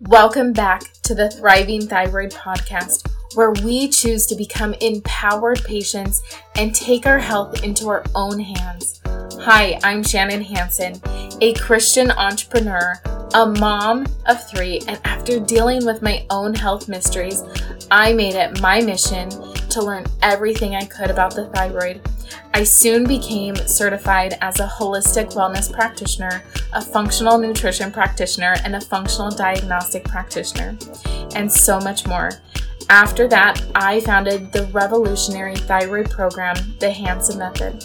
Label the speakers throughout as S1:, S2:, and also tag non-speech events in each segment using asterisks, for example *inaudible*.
S1: Welcome back to the Thriving Thyroid Podcast, where we choose to become empowered patients and take our health into our own hands. Hi, I'm Shannon Hansen, a Christian entrepreneur, a mom of three, and after dealing with my own health mysteries, I made it my mission to learn everything I could about the thyroid I soon became certified as a holistic wellness practitioner, a functional nutrition practitioner, and a functional diagnostic practitioner, and so much more. After that, I founded the revolutionary thyroid program, the Hansen Method.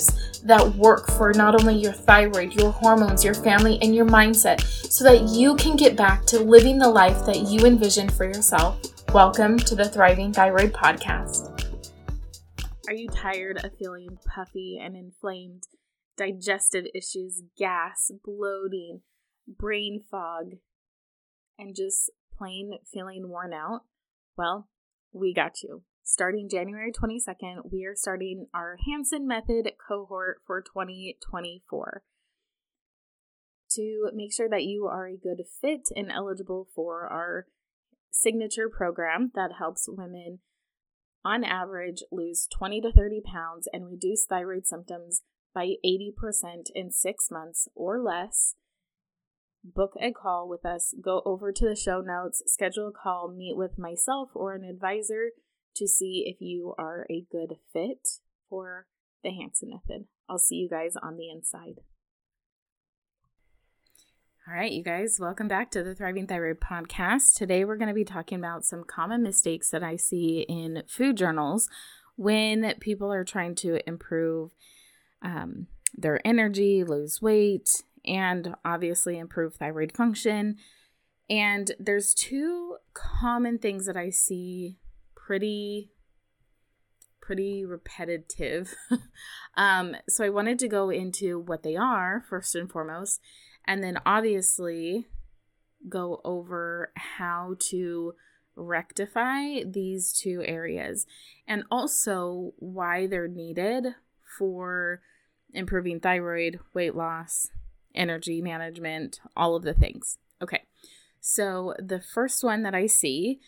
S1: that work for not only your thyroid, your hormones, your family, and your mindset so that you can get back to living the life that you envisioned for yourself. Welcome to the Thriving Thyroid Podcast. Are you tired of feeling puffy and inflamed, digestive issues, gas, bloating, brain fog, and just plain feeling worn out? Well, we got you starting January 22nd, we are starting our Hansen Method cohort for 2024 to make sure that you are a good fit and eligible for our signature program that helps women on average lose 20 to 30 pounds and reduce thyroid symptoms by 80% in six months or less. Book a call with us, go over to the show notes, schedule a call, meet with myself or an advisor to see if you are a good fit for the Hansen method. I'll see you guys on the inside. All right, you guys, welcome back to the Thriving Thyroid podcast. Today we're going to be talking about some common mistakes that I see in food journals when people are trying to improve um, their energy, lose weight, and obviously improve thyroid function. And there's two common things that I see pretty pretty repetitive. *laughs* um, so I wanted to go into what they are first and foremost, and then obviously go over how to rectify these two areas and also why they're needed for improving thyroid, weight loss, energy management, all of the things. Okay, so the first one that I see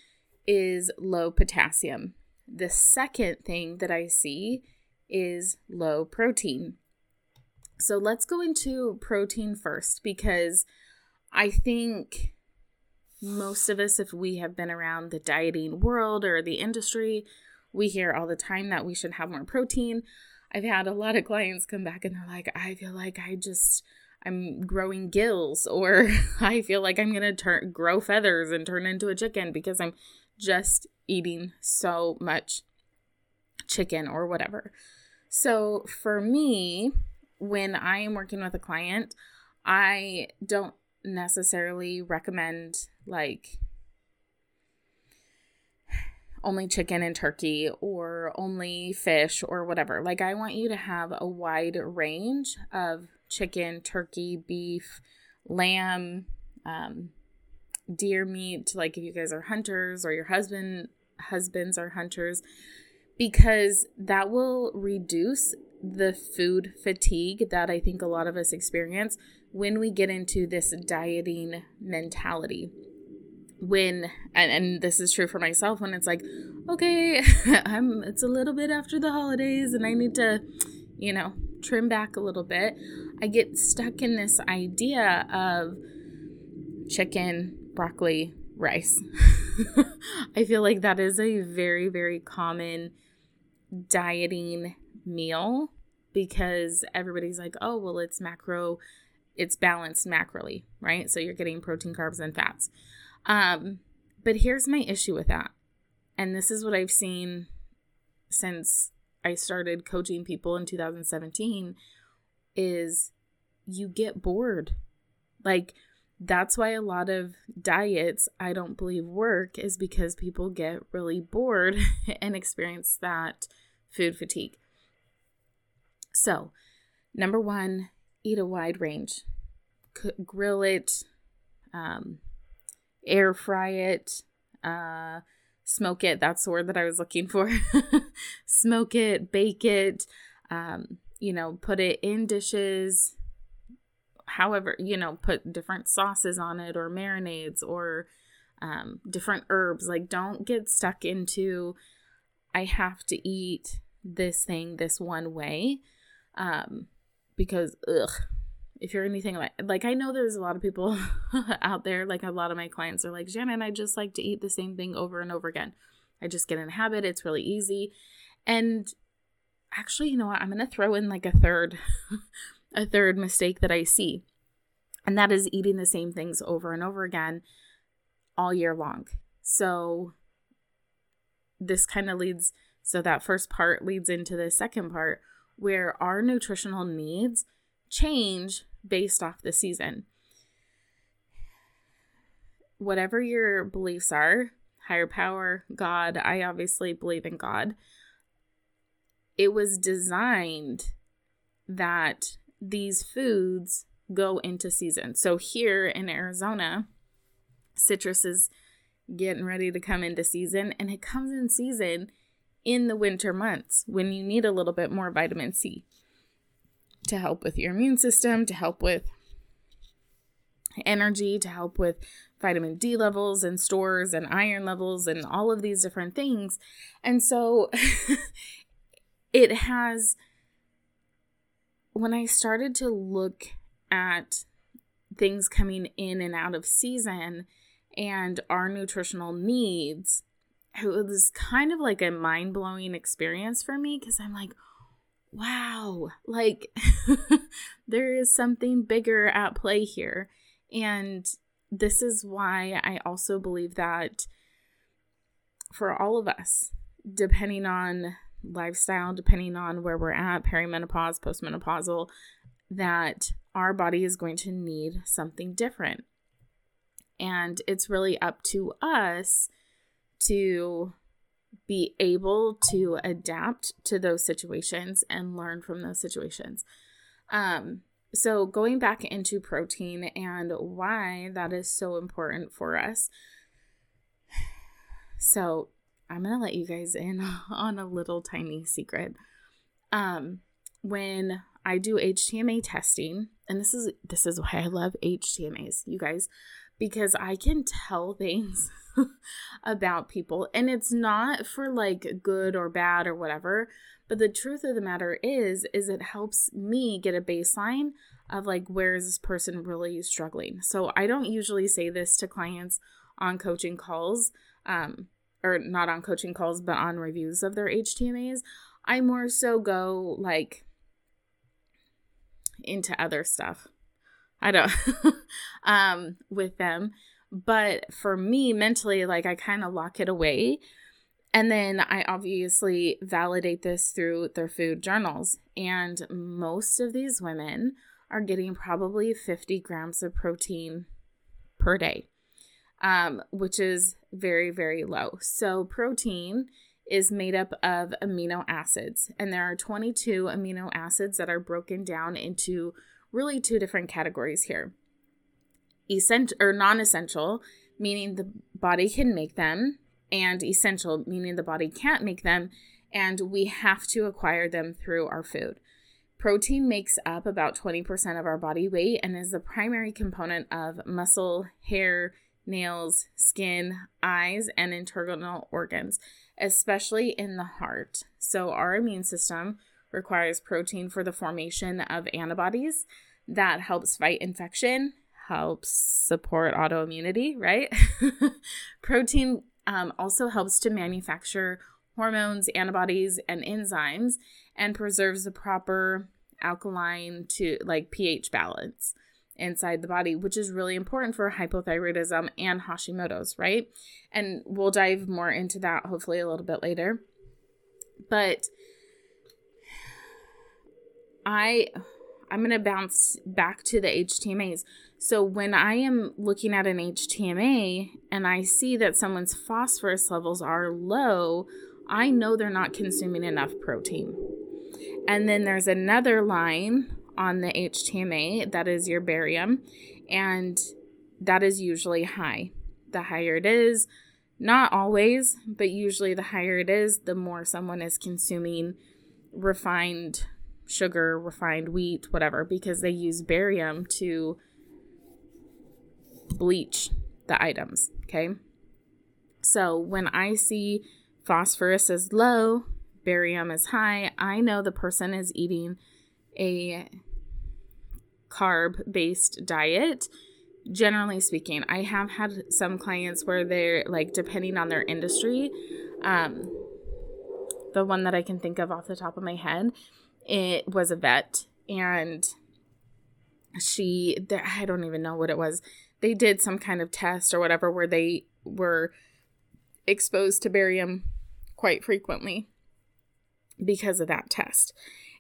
S1: is low potassium. The second thing that I see is low protein. So let's go into protein first because I think most of us, if we have been around the dieting world or the industry, we hear all the time that we should have more protein. I've had a lot of clients come back and they're like, I feel like I just I'm growing gills or *laughs* I feel like I'm going to turn grow feathers and turn into a chicken because I'm just eating so much chicken or whatever. So for me, when I am working with a client, I don't necessarily recommend like only chicken and turkey or only fish or whatever. Like, I want you to have a wide range of chicken, turkey, beef, lamb, um, deer meat, like if you guys are hunters or your husband husbands are hunters, because that will reduce the food fatigue that I think a lot of us experience when we get into this dieting mentality. When and, and this is true for myself when it's like, okay, *laughs* I'm it's a little bit after the holidays and I need to, you know, trim back a little bit. I get stuck in this idea of chicken, broccoli, rice. *laughs* I feel like that is a very, very common dieting meal because everybody's like, oh, well, it's macro, it's balanced macroly, right? So you're getting protein, carbs, and fats. Um, but here's my issue with that. And this is what I've seen since I started coaching people in 2017 is you get bored. Like that's why a lot of diets I don't believe work is because people get really bored *laughs* and experience that food fatigue. So, number one, eat a wide range. C- grill it, um, air fry it, uh, smoke it. That's the word that I was looking for. *laughs* smoke it, bake it, um, you know, put it in dishes. However, you know, put different sauces on it or marinades or um, different herbs. Like, don't get stuck into, I have to eat this thing this one way. Um, because, ugh, if you're anything like like I know there's a lot of people *laughs* out there like a lot of my clients are like Shannon I just like to eat the same thing over and over again. I just get in a habit. It's really easy. And actually, you know what? I'm going to throw in like a third *laughs* a third mistake that I see. And that is eating the same things over and over again all year long. So this kind of leads so that first part leads into the second part where our nutritional needs change based off the season. Whatever your beliefs are, higher power, God, I obviously believe in God. It was designed that these foods go into season. So here in Arizona, citrus is getting ready to come into season and it comes in season in the winter months when you need a little bit more vitamin C to help with your immune system, to help with energy, to help with vitamin D levels and stores and iron levels and all of these different things. And so *laughs* it has, when I started to look at things coming in and out of season and our nutritional needs, it was kind of like a mind blowing experience for me because I'm like, wow, like *laughs* there is something bigger at play here. And this is why I also believe that for all of us, depending on lifestyle, depending on where we're at, perimenopause, postmenopausal, that our body is going to need something different. And it's really up to us to be able to adapt to those situations and learn from those situations. Um, so, going back into protein and why that is so important for us. So, I'm going to let you guys in *laughs* on a little tiny secret. Um, when I do HTMA testing, and this is this is why I love HTMAs, you guys, because I can tell *laughs* things about people and it's not for like good or bad or whatever but the truth of the matter is is it helps me get a baseline of like where is this person really struggling so i don't usually say this to clients on coaching calls um or not on coaching calls but on reviews of their htmas i more so go like into other stuff i don't *laughs* um with them but for me, mentally, like I kind of lock it away. And then I obviously validate this through their food journals. And most of these women are getting probably 50 grams of protein per day, um, which is very, very low. So, protein is made up of amino acids, and there are 22 amino acids that are broken down into really two different categories here essential or non-essential meaning the body can make them and essential meaning the body can't make them and we have to acquire them through our food protein makes up about 20% of our body weight and is the primary component of muscle hair nails skin eyes and internal organs especially in the heart so our immune system requires protein for the formation of antibodies that helps fight infection helps support autoimmunity, right? *laughs* Protein um, also helps to manufacture hormones, antibodies, and enzymes and preserves the proper alkaline to like pH balance inside the body, which is really important for hypothyroidism and Hashimoto's, right? And we'll dive more into that hopefully a little bit later. But I I'm going to bounce back to the HTMAs. So when I am looking at an HTMA and I see that someone's phosphorus levels are low, I know they're not consuming enough protein. And then there's another line on the HTMA that is your barium, and that is usually high. The higher it is, not always, but usually the higher it is, the more someone is consuming refined sugar, refined wheat, whatever, because they use barium to bleach the items. Okay. So when I see phosphorus is low, barium is high, I know the person is eating a carb based diet. Generally speaking, I have had some clients where they're like, depending on their industry, um, the one that I can think of off the top of my head, it was a vet and she, I don't even know what it was they did some kind of test or whatever where they were exposed to barium quite frequently because of that test.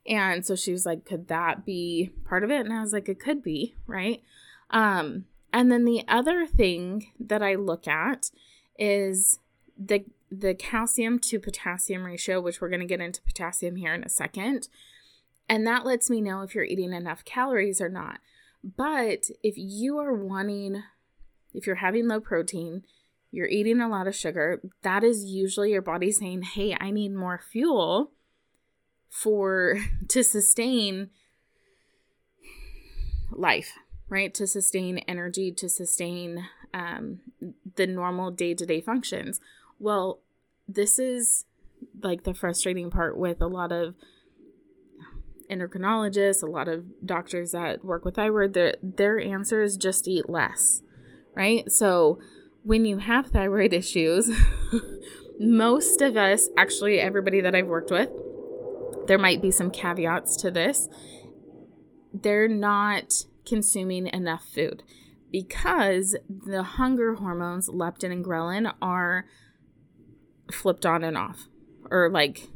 S1: And so she was like, could that be part of it? And I was like, it could be, right? Um, and then the other thing that I look at is the the calcium to potassium ratio, which we're going to get into potassium here in a second. And that lets me know if you're eating enough calories or not. But if you are wanting, if you're having low protein, you're eating a lot of sugar, that is usually your body saying, hey, I need more fuel for *laughs* to sustain life, right? To sustain energy, to sustain um, the normal day to day functions. Well, this is like the frustrating part with a lot of endocrinologists, a lot of doctors that work with thyroid, their their answer is just eat less, right? So when you have thyroid *laughs* issues, most of us, actually everybody that I've worked with, there might be some caveats to this. They're not consuming enough food because the hunger hormones, leptin and ghrelin, are flipped on and off or like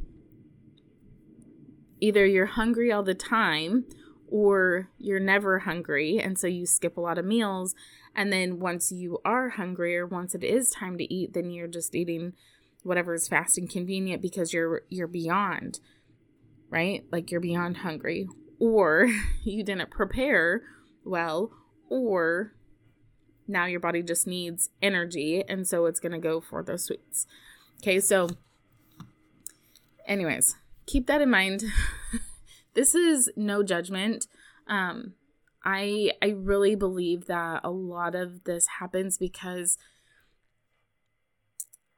S1: either you're hungry all the time or you're never hungry and so you skip a lot of meals and then once you are hungry or once it is time to eat then you're just eating whatever is fast and convenient because you're you're beyond right like you're beyond hungry or *laughs* you didn't prepare well or now your body just needs energy and so it's going to go for those sweets okay so anyways keep that in mind. *laughs* this is no judgment. Um, I I really believe that a lot of this happens because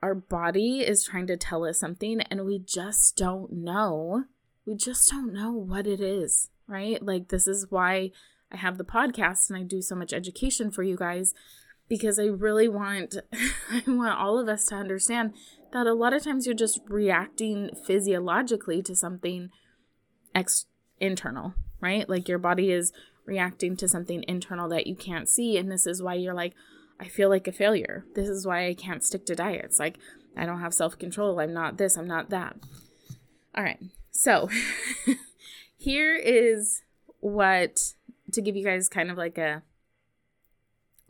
S1: our body is trying to tell us something and we just don't know. We just don't know what it is, right? Like this is why I have the podcast and I do so much education for you guys because I really want *laughs* I want all of us to understand that a lot of times you're just reacting physiologically to something ex- internal, right? Like your body is reacting to something internal that you can't see. And this is why you're like, I feel like a failure. This is why I can't stick to diets. Like, I don't have self control. I'm not this, I'm not that. All right. So, *laughs* here is what to give you guys kind of like a,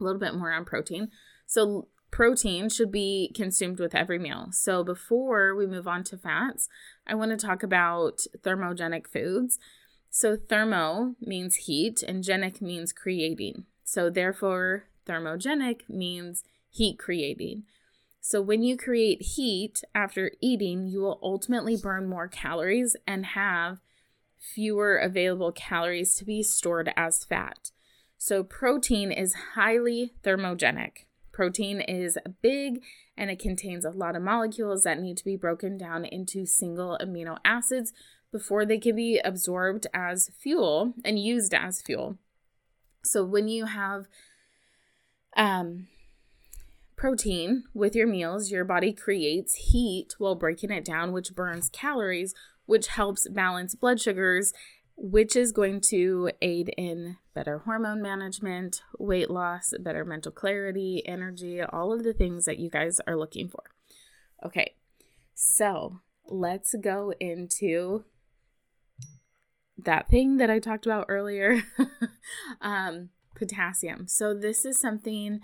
S1: a little bit more on protein. So, protein should be consumed with every meal. So before we move on to fats, I want to talk about thermogenic foods. So thermo means heat and genic means creating. So therefore, thermogenic means heat creating. So when you create heat after eating, you will ultimately burn more calories and have fewer available calories to be stored as fat. So protein is highly thermogenic. Protein is big and it contains a lot of molecules that need to be broken down into single amino acids before they can be absorbed as fuel and used as fuel. So when you have um, protein with your meals, your body creates heat while breaking it down, which burns calories, which helps balance blood sugars which is going to aid in better hormone management, weight loss, better mental clarity, energy, all of the things that you guys are looking for. Okay, so let's go into that thing that I talked about earlier. *laughs* um, potassium. So this is something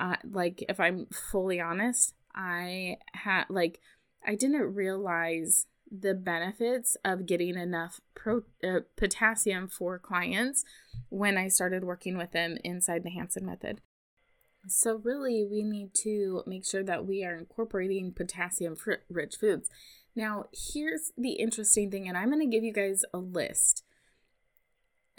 S1: uh, like if I'm fully honest, I had like I didn't realize the benefits of getting enough pro, uh, potassium for clients when I started working with them inside the Hansen method. So, really, we need to make sure that we are incorporating potassium rich foods. Now, here's the interesting thing, and I'm going to give you guys a list.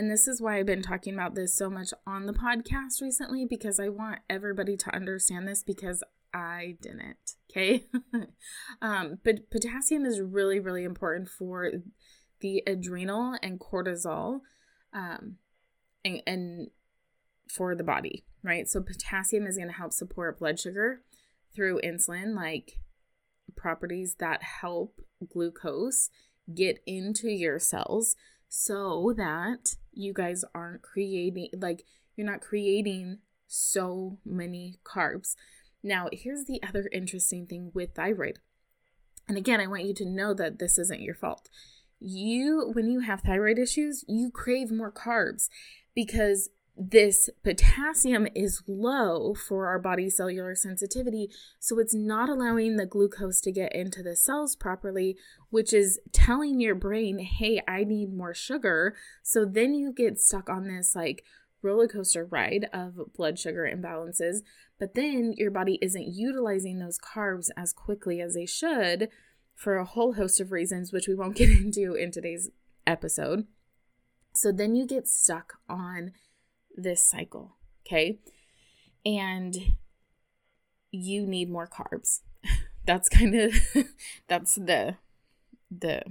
S1: And this is why I've been talking about this so much on the podcast recently because I want everybody to understand this because I didn't. Okay. *laughs* um, but potassium is really, really important for the adrenal and cortisol um, and, and for the body, right? So, potassium is going to help support blood sugar through insulin, like properties that help glucose get into your cells so that you guys aren't creating, like, you're not creating so many carbs. Now, here's the other interesting thing with thyroid. And again, I want you to know that this isn't your fault. You, when you have thyroid issues, you crave more carbs because this potassium is low for our body cellular sensitivity. So it's not allowing the glucose to get into the cells properly, which is telling your brain, hey, I need more sugar. So then you get stuck on this like roller coaster ride of blood sugar imbalances. But then your body isn't utilizing those carbs as quickly as they should for a whole host of reasons, which we won't *laughs* get into in today's episode. So then you get stuck on this cycle, okay? And you need more carbs. *laughs* That's kind of *laughs* that's the the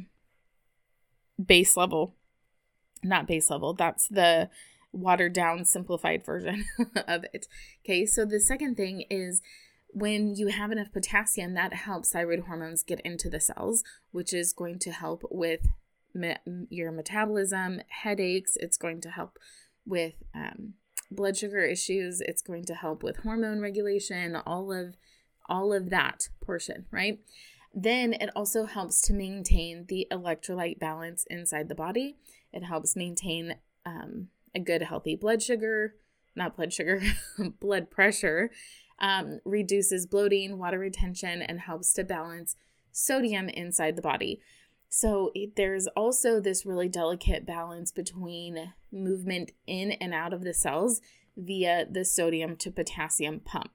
S1: base level not base level. That's the watered down simplified version *laughs* of it. Okay? So the second thing is when you have enough potassium, that helps thyroid hormones get into the cells, which is going to help with me- your metabolism, headaches. It's going to help with um, blood sugar issues. It's going to help with hormone regulation, all of all of that portion, right? Then it also helps to maintain the electrolyte balance inside the body. It helps maintain um, a good, healthy blood sugar, not blood sugar, *laughs* blood pressure, um, reduces bloating, water retention, and helps to balance sodium inside the body. So there's also this really delicate balance between movement in and out of the cells via the sodium to potassium pump.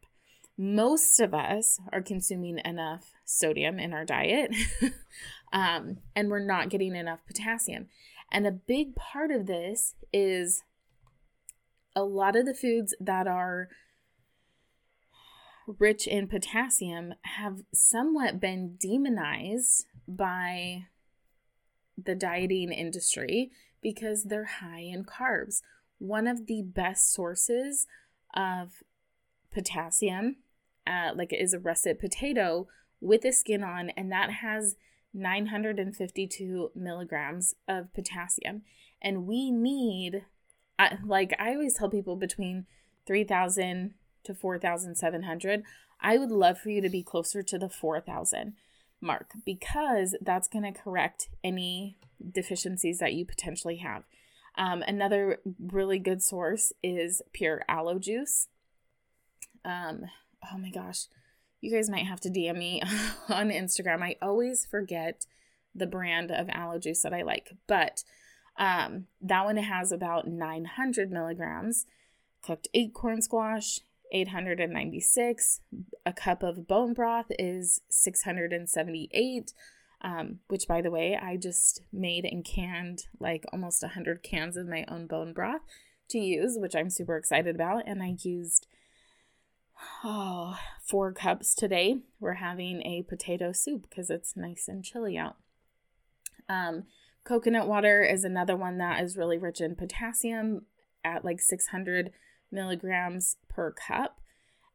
S1: Most of us are consuming enough sodium in our diet, *laughs* um, and we're not getting enough potassium. And a big part of this is a lot of the foods that are rich in potassium have somewhat been demonized by the dieting industry because they're high in carbs. One of the best sources of potassium, uh, like is a russet potato with the skin on, and that has 952 milligrams of potassium. And we need, uh, like I always tell people, between 3,000 to 4,700. I would love for you to be closer to the 4,000 mark because that's going to correct any deficiencies that you potentially have. Um, another really good source is pure aloe juice. Um, oh my gosh, you guys might have to DM me *laughs* on Instagram. I always forget the brand of aloe juice that I like, but um, that one has about 900 milligrams. Cooked acorn squash, 896. A cup of bone broth is 678. Um, which, by the way, I just made and canned like almost 100 cans of my own bone broth to use, which I'm super excited about. And I used oh, four cups today. We're having a potato soup because it's nice and chilly out. Um, coconut water is another one that is really rich in potassium at like 600 milligrams per cup,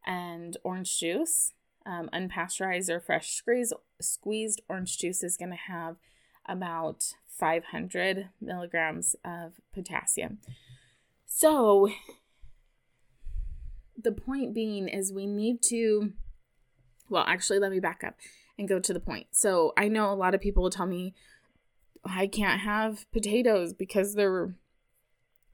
S1: and orange juice, um, unpasteurized or fresh squeezed, squeezed orange juice is going to have about 500 milligrams of potassium. So, the point being is we need to, well, actually, let me back up and go to the point. So, I know a lot of people will tell me I can't have potatoes because they're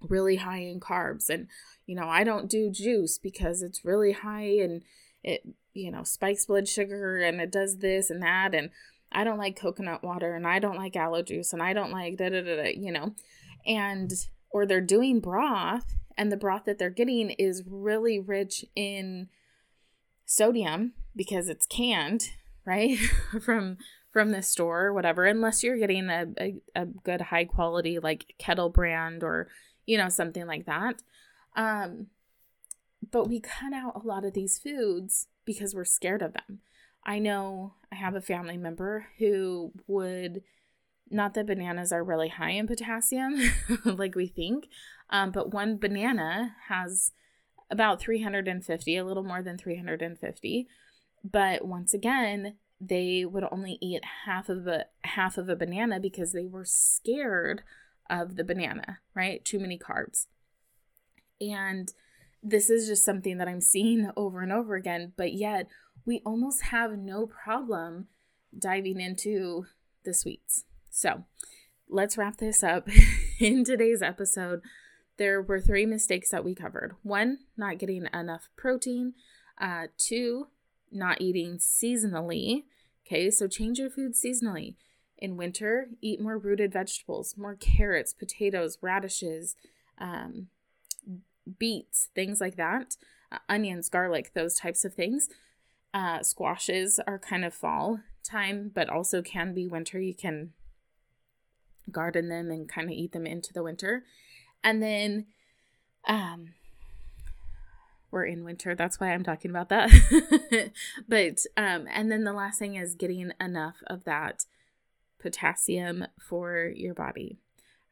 S1: really high in carbs. And you know i don't do juice because it's really high and it you know spikes blood sugar and it does this and that. And i don't like coconut water and i don't like aloe juice and i don't like da da da, da you know. And or they're doing broth and the broth that they're getting is really rich in sodium because it's canned right *laughs* from from the store or whatever unless you're getting a, a, a good high quality like kettle brand or you know, something like that. Um, but we cut out a lot of these foods because we're scared of them. I know I have a family member who would, not that bananas are really high in potassium *laughs* like we think, um, but one banana has about 350, a little more than 350. But once again, they would only eat half of a half of a banana because they were scared of the banana, right? Too many carbs. And this is just something that I'm seeing *laughs* over and over again, but yet we almost have no problem diving into the sweets. So let's wrap this up. *laughs* In today's episode, there were three mistakes that we covered one, not getting enough protein, uh, two, not eating seasonally. Okay, so change your food seasonally. In winter, eat more rooted vegetables, more carrots, potatoes, radishes, um, beets, things like that, uh, onions, garlic, those types of things. Uh, squashes are kind of fall time, but also can be winter. You can garden them and kind of eat them into the winter. And then um, we're in winter. That's why I'm talking about that. *laughs* but um, and then the last thing is getting enough of that potassium for your body.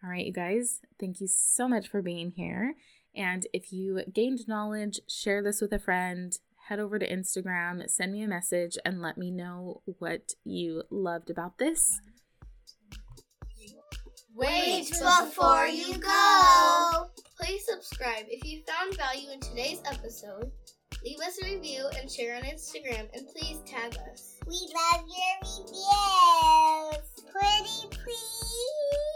S1: All right, you guys, thank you so much for being here. And if you gained knowledge, share this with a friend, head over to Instagram, send me a message, and let me know what you loved about this.
S2: Wait before you go! Please subscribe if you found value in today's episode. Leave us a review and share on Instagram, and please tag us.
S3: We love your review pretty please?